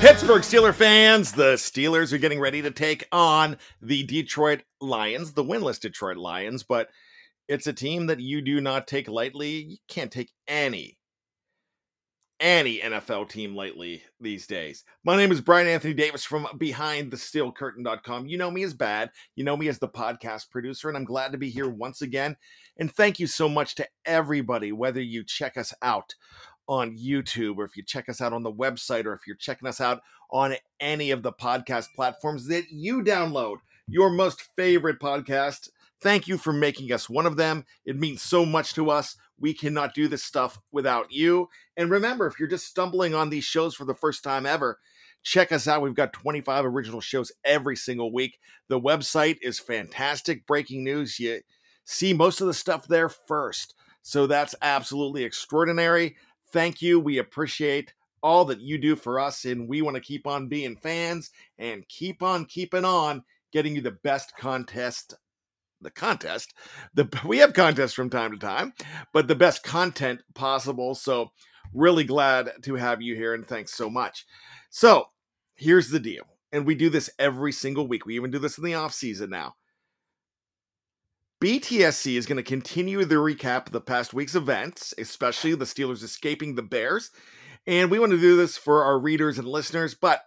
Pittsburgh Steeler fans, the Steelers are getting ready to take on the Detroit Lions, the winless Detroit Lions, but it's a team that you do not take lightly. You can't take any any NFL team lightly these days. My name is Brian Anthony Davis from BehindTheSteelCurtain.com. You know me as Bad. You know me as the podcast producer, and I'm glad to be here once again. And thank you so much to everybody, whether you check us out on YouTube or if you check us out on the website or if you're checking us out on any of the podcast platforms that you download your most favorite podcast. Thank you for making us one of them. It means so much to us. We cannot do this stuff without you. And remember, if you're just stumbling on these shows for the first time ever, check us out. We've got 25 original shows every single week. The website is fantastic. Breaking news, you see most of the stuff there first. So that's absolutely extraordinary thank you. We appreciate all that you do for us, and we want to keep on being fans and keep on keeping on getting you the best contest. The contest, the we have contests from time to time, but the best content possible. So, really glad to have you here, and thanks so much. So, here's the deal, and we do this every single week. We even do this in the off season now. BTSC is going to continue the recap of the past week's events, especially the Steelers escaping the Bears. And we want to do this for our readers and listeners. But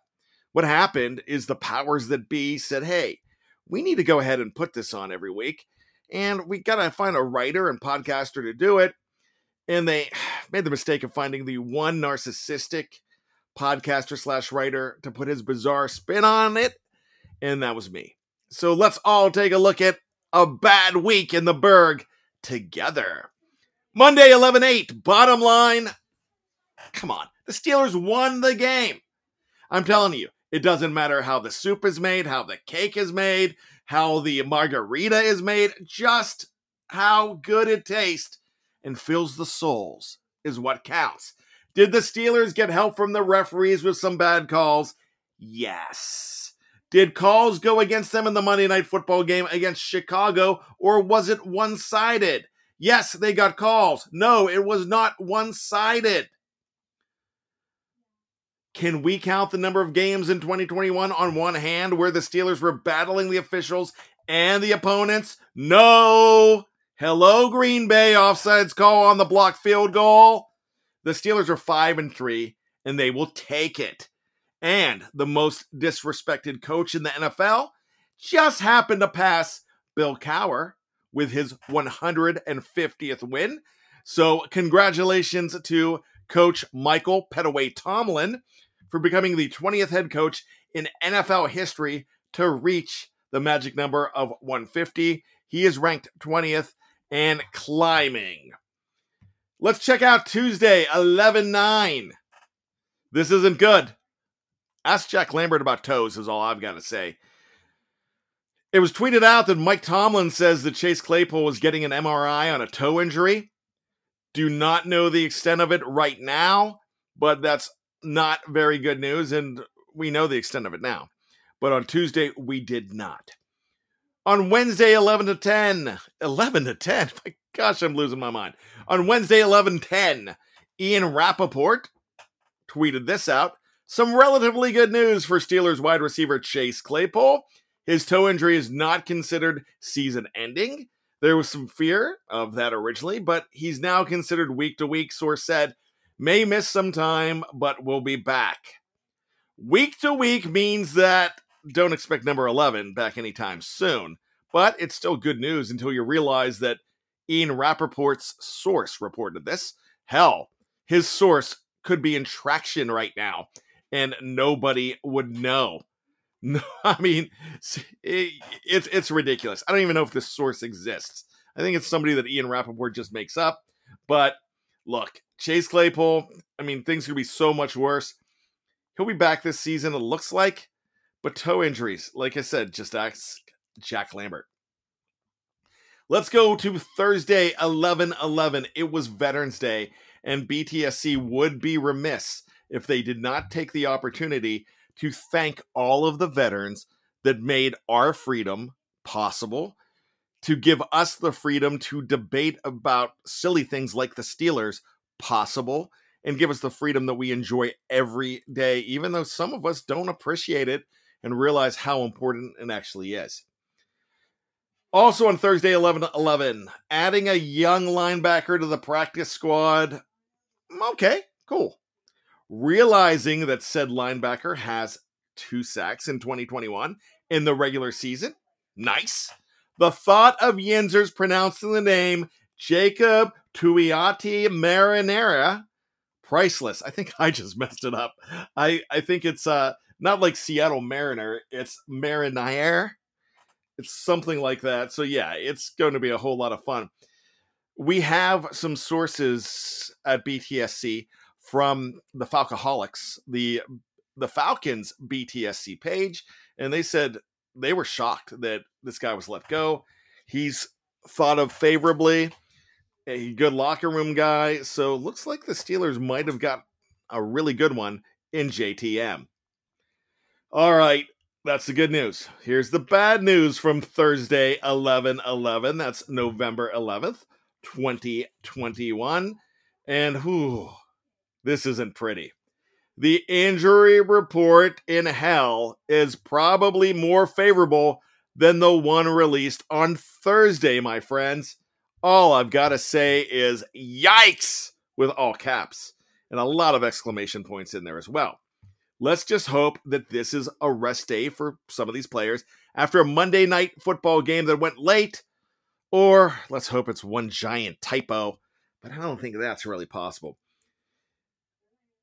what happened is the powers that be said, hey, we need to go ahead and put this on every week. And we got to find a writer and podcaster to do it. And they made the mistake of finding the one narcissistic podcaster slash writer to put his bizarre spin on it. And that was me. So let's all take a look at a bad week in the Burgh together. Monday, 11 8. Bottom line come on. The Steelers won the game. I'm telling you, it doesn't matter how the soup is made, how the cake is made, how the margarita is made, just how good it tastes and fills the souls is what counts. Did the Steelers get help from the referees with some bad calls? Yes. Did calls go against them in the Monday night football game against Chicago, or was it one sided? Yes, they got calls. No, it was not one sided. Can we count the number of games in 2021 on one hand where the Steelers were battling the officials and the opponents? No. Hello, Green Bay. Offsides call on the block field goal. The Steelers are 5 and 3, and they will take it and the most disrespected coach in the NFL, just happened to pass Bill Cowher with his 150th win. So, congratulations to Coach Michael Pettaway Tomlin for becoming the 20th head coach in NFL history to reach the magic number of 150. He is ranked 20th and climbing. Let's check out Tuesday, 11 9. This isn't good. Ask Jack Lambert about toes, is all I've got to say. It was tweeted out that Mike Tomlin says that Chase Claypool was getting an MRI on a toe injury. Do not know the extent of it right now, but that's not very good news, and we know the extent of it now. But on Tuesday, we did not. On Wednesday, 11 to 10, 11 to 10, my gosh, I'm losing my mind. On Wednesday, 11 10, Ian Rapoport tweeted this out some relatively good news for Steelers wide receiver Chase Claypool. His toe injury is not considered season ending. There was some fear of that originally, but he's now considered week to week, source said. May miss some time, but will be back. Week to week means that don't expect number 11 back anytime soon, but it's still good news until you realize that Ian Rapoport's source reported this. Hell, his source could be in traction right now and nobody would know. No, I mean, it, it's it's ridiculous. I don't even know if this source exists. I think it's somebody that Ian Rapoport just makes up. But look, Chase Claypool, I mean, things could be so much worse. He'll be back this season, it looks like. But toe injuries, like I said, just ask Jack Lambert. Let's go to Thursday, 11 11. It was Veterans Day, and BTSC would be remiss if they did not take the opportunity to thank all of the veterans that made our freedom possible, to give us the freedom to debate about silly things like the Steelers possible, and give us the freedom that we enjoy every day, even though some of us don't appreciate it and realize how important it actually is. Also on Thursday, 11 11, adding a young linebacker to the practice squad. Okay, cool realizing that said linebacker has two sacks in 2021 in the regular season. Nice. The thought of Yinzers pronouncing the name Jacob Tuioti Marinera, priceless. I think I just messed it up. I, I think it's uh not like Seattle Mariner, it's Marinare. It's something like that. So yeah, it's going to be a whole lot of fun. We have some sources at BTSC from the Falcoholics, the the Falcons BTSC page, and they said they were shocked that this guy was let go. He's thought of favorably, a good locker room guy. So looks like the Steelers might have got a really good one in JTM. All right, that's the good news. Here's the bad news from Thursday, 11 11. That's November 11th, 2021. And whew, this isn't pretty. The injury report in hell is probably more favorable than the one released on Thursday, my friends. All I've got to say is yikes with all caps and a lot of exclamation points in there as well. Let's just hope that this is a rest day for some of these players after a Monday night football game that went late, or let's hope it's one giant typo, but I don't think that's really possible.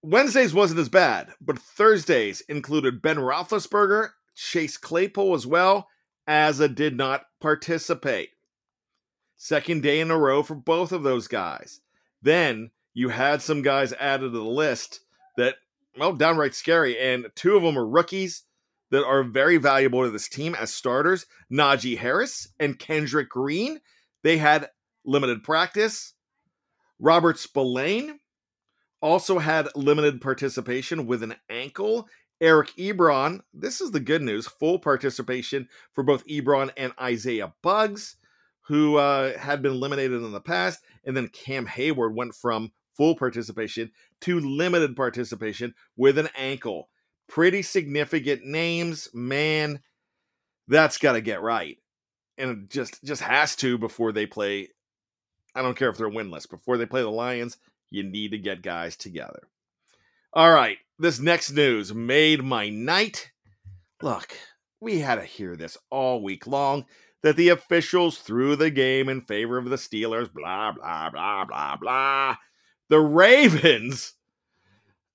Wednesdays wasn't as bad, but Thursdays included Ben Roethlisberger, Chase Claypool as well, as a did not participate. Second day in a row for both of those guys. Then you had some guys added to the list that, well, downright scary. And two of them are rookies that are very valuable to this team as starters Najee Harris and Kendrick Green. They had limited practice. Robert Spillane also had limited participation with an ankle. Eric Ebron, this is the good news, full participation for both Ebron and Isaiah Buggs, who uh, had been eliminated in the past. And then Cam Hayward went from full participation to limited participation with an ankle. Pretty significant names, man. That's got to get right. And it just just has to before they play I don't care if they're winless. Before they play the Lions, you need to get guys together. All right, this next news made my night. Look, we had to hear this all week long that the officials threw the game in favor of the Steelers, blah, blah, blah, blah, blah. The Ravens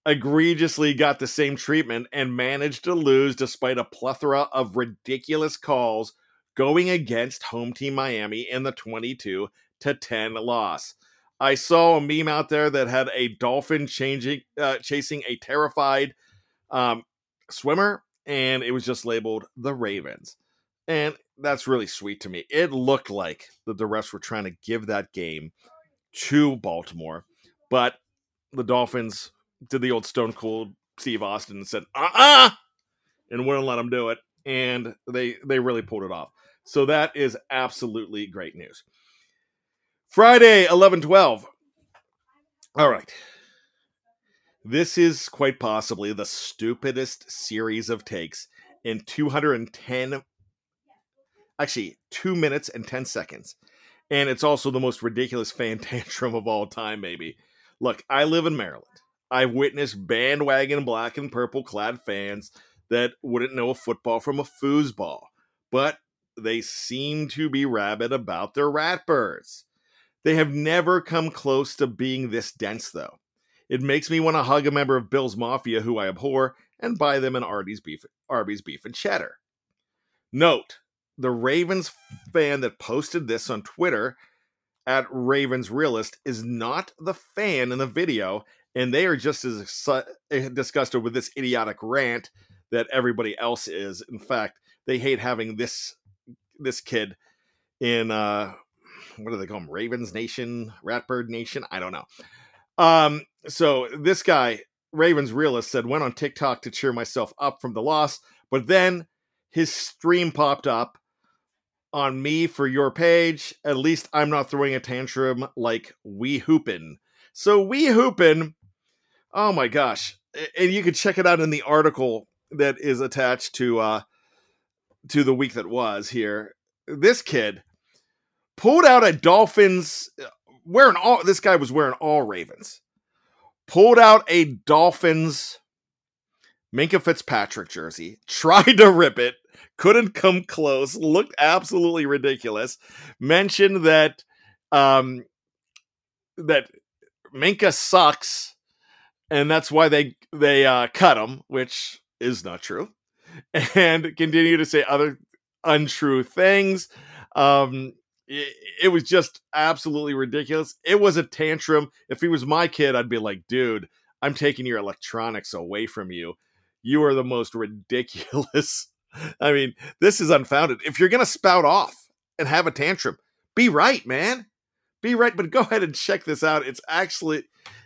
egregiously got the same treatment and managed to lose despite a plethora of ridiculous calls going against home team Miami in the 22 to 10 loss. I saw a meme out there that had a dolphin changing, uh, chasing a terrified um, swimmer, and it was just labeled the Ravens. And that's really sweet to me. It looked like that the refs were trying to give that game to Baltimore, but the Dolphins did the old Stone Cold Steve Austin and said, uh uh-uh, uh, and wouldn't let them do it. And they they really pulled it off. So that is absolutely great news. Friday, 11 12. All right. This is quite possibly the stupidest series of takes in 210, actually, two minutes and 10 seconds. And it's also the most ridiculous fan tantrum of all time, maybe. Look, I live in Maryland. I've witnessed bandwagon black and purple clad fans that wouldn't know a football from a foosball, but they seem to be rabid about their ratbirds. They have never come close to being this dense, though. It makes me want to hug a member of Bill's Mafia who I abhor and buy them an Arby's beef, Arby's beef and cheddar. Note, the Ravens fan that posted this on Twitter at Ravens Realist is not the fan in the video, and they are just as exci- disgusted with this idiotic rant that everybody else is. In fact, they hate having this this kid in uh what do they call him? Ravens Nation, Ratbird Nation? I don't know. Um, so this guy, Ravens Realist, said went on TikTok to cheer myself up from the loss, but then his stream popped up on me for your page. At least I'm not throwing a tantrum like we hoopin. So we hoopin. Oh my gosh. And you can check it out in the article that is attached to uh to the week that was here. This kid pulled out a Dolphins wearing all this guy was wearing all Ravens. Pulled out a Dolphins Minkah Fitzpatrick jersey, tried to rip it, couldn't come close, looked absolutely ridiculous. Mentioned that um that Minkah sucks, and that's why they they uh, cut him, which is not true, and continue to say other untrue things. Um, it, it was just absolutely ridiculous. It was a tantrum. If he was my kid, I'd be like, dude, I'm taking your electronics away from you. You are the most ridiculous I mean, this is unfounded. If you're going to spout off and have a tantrum, be right, man. Be right, but go ahead and check this out. It's actually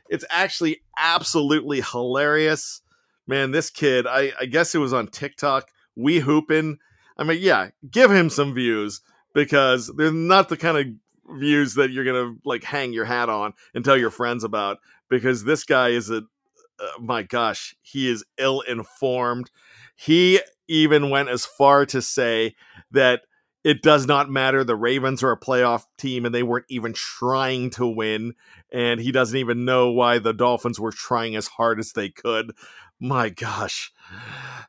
it's actually absolutely hilarious. Man, this kid, I, I guess it was on TikTok. We hooping. I mean, yeah, give him some views because they're not the kind of views that you're gonna like hang your hat on and tell your friends about. Because this guy is a, uh, my gosh, he is ill informed. He even went as far to say that it does not matter. The Ravens are a playoff team and they weren't even trying to win. And he doesn't even know why the Dolphins were trying as hard as they could. My gosh,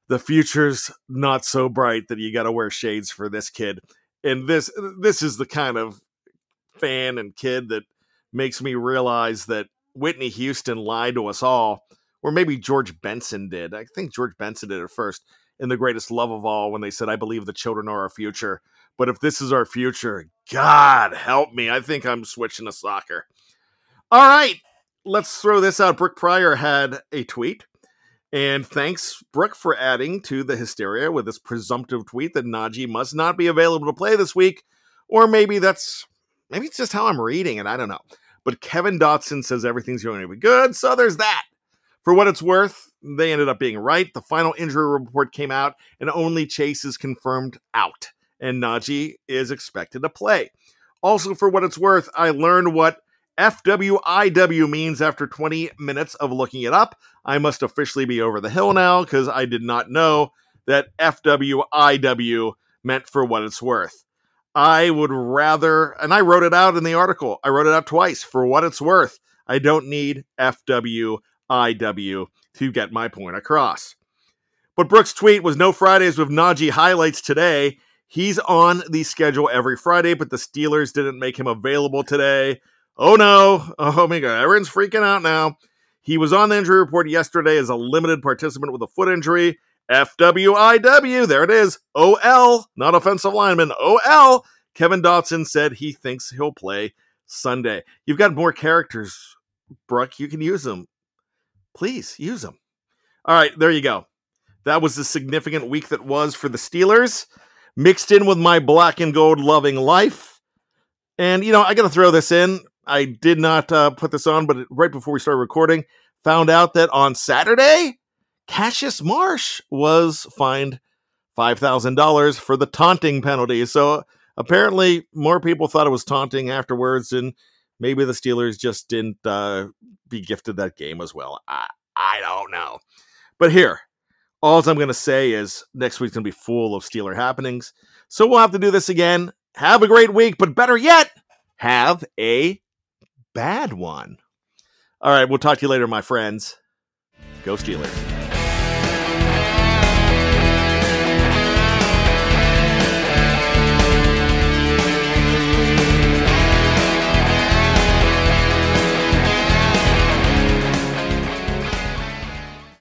the future's not so bright that you got to wear shades for this kid. And this this is the kind of fan and kid that makes me realize that Whitney Houston lied to us all, or maybe George Benson did. I think George Benson did it first in the greatest love of all when they said, I believe the children are our future. But if this is our future, God help me. I think I'm switching to soccer. All right, let's throw this out. Brooke Pryor had a tweet. And thanks, Brooke, for adding to the hysteria with this presumptive tweet that Najee must not be available to play this week. Or maybe that's maybe it's just how I'm reading it. I don't know. But Kevin Dotson says everything's going to be good. So there's that. For what it's worth, they ended up being right. The final injury report came out, and only Chase is confirmed out, and Najee is expected to play. Also, for what it's worth, I learned what FWIW means after 20 minutes of looking it up. I must officially be over the hill now because I did not know that FWIW meant for what it's worth. I would rather, and I wrote it out in the article, I wrote it out twice for what it's worth. I don't need FWIW to get my point across. But Brooks' tweet was no Fridays with Najee highlights today. He's on the schedule every Friday, but the Steelers didn't make him available today. Oh no. Oh my God. Everyone's freaking out now. He was on the injury report yesterday as a limited participant with a foot injury. FWIW. There it is. OL, not offensive lineman. OL. Kevin Dotson said he thinks he'll play Sunday. You've got more characters, Brooke. You can use them please use them. All right, there you go. That was the significant week that was for the Steelers, mixed in with my black and gold loving life. And, you know, I got to throw this in. I did not uh, put this on, but right before we started recording, found out that on Saturday, Cassius Marsh was fined $5,000 for the taunting penalty. So apparently, more people thought it was taunting afterwards, and maybe the Steelers just didn't uh, be gifted that game as well. I I don't know. But here, all I'm going to say is next week's going to be full of Steeler happenings. So we'll have to do this again. Have a great week, but better yet, have a bad one. All right, we'll talk to you later, my friends. Go Steelers.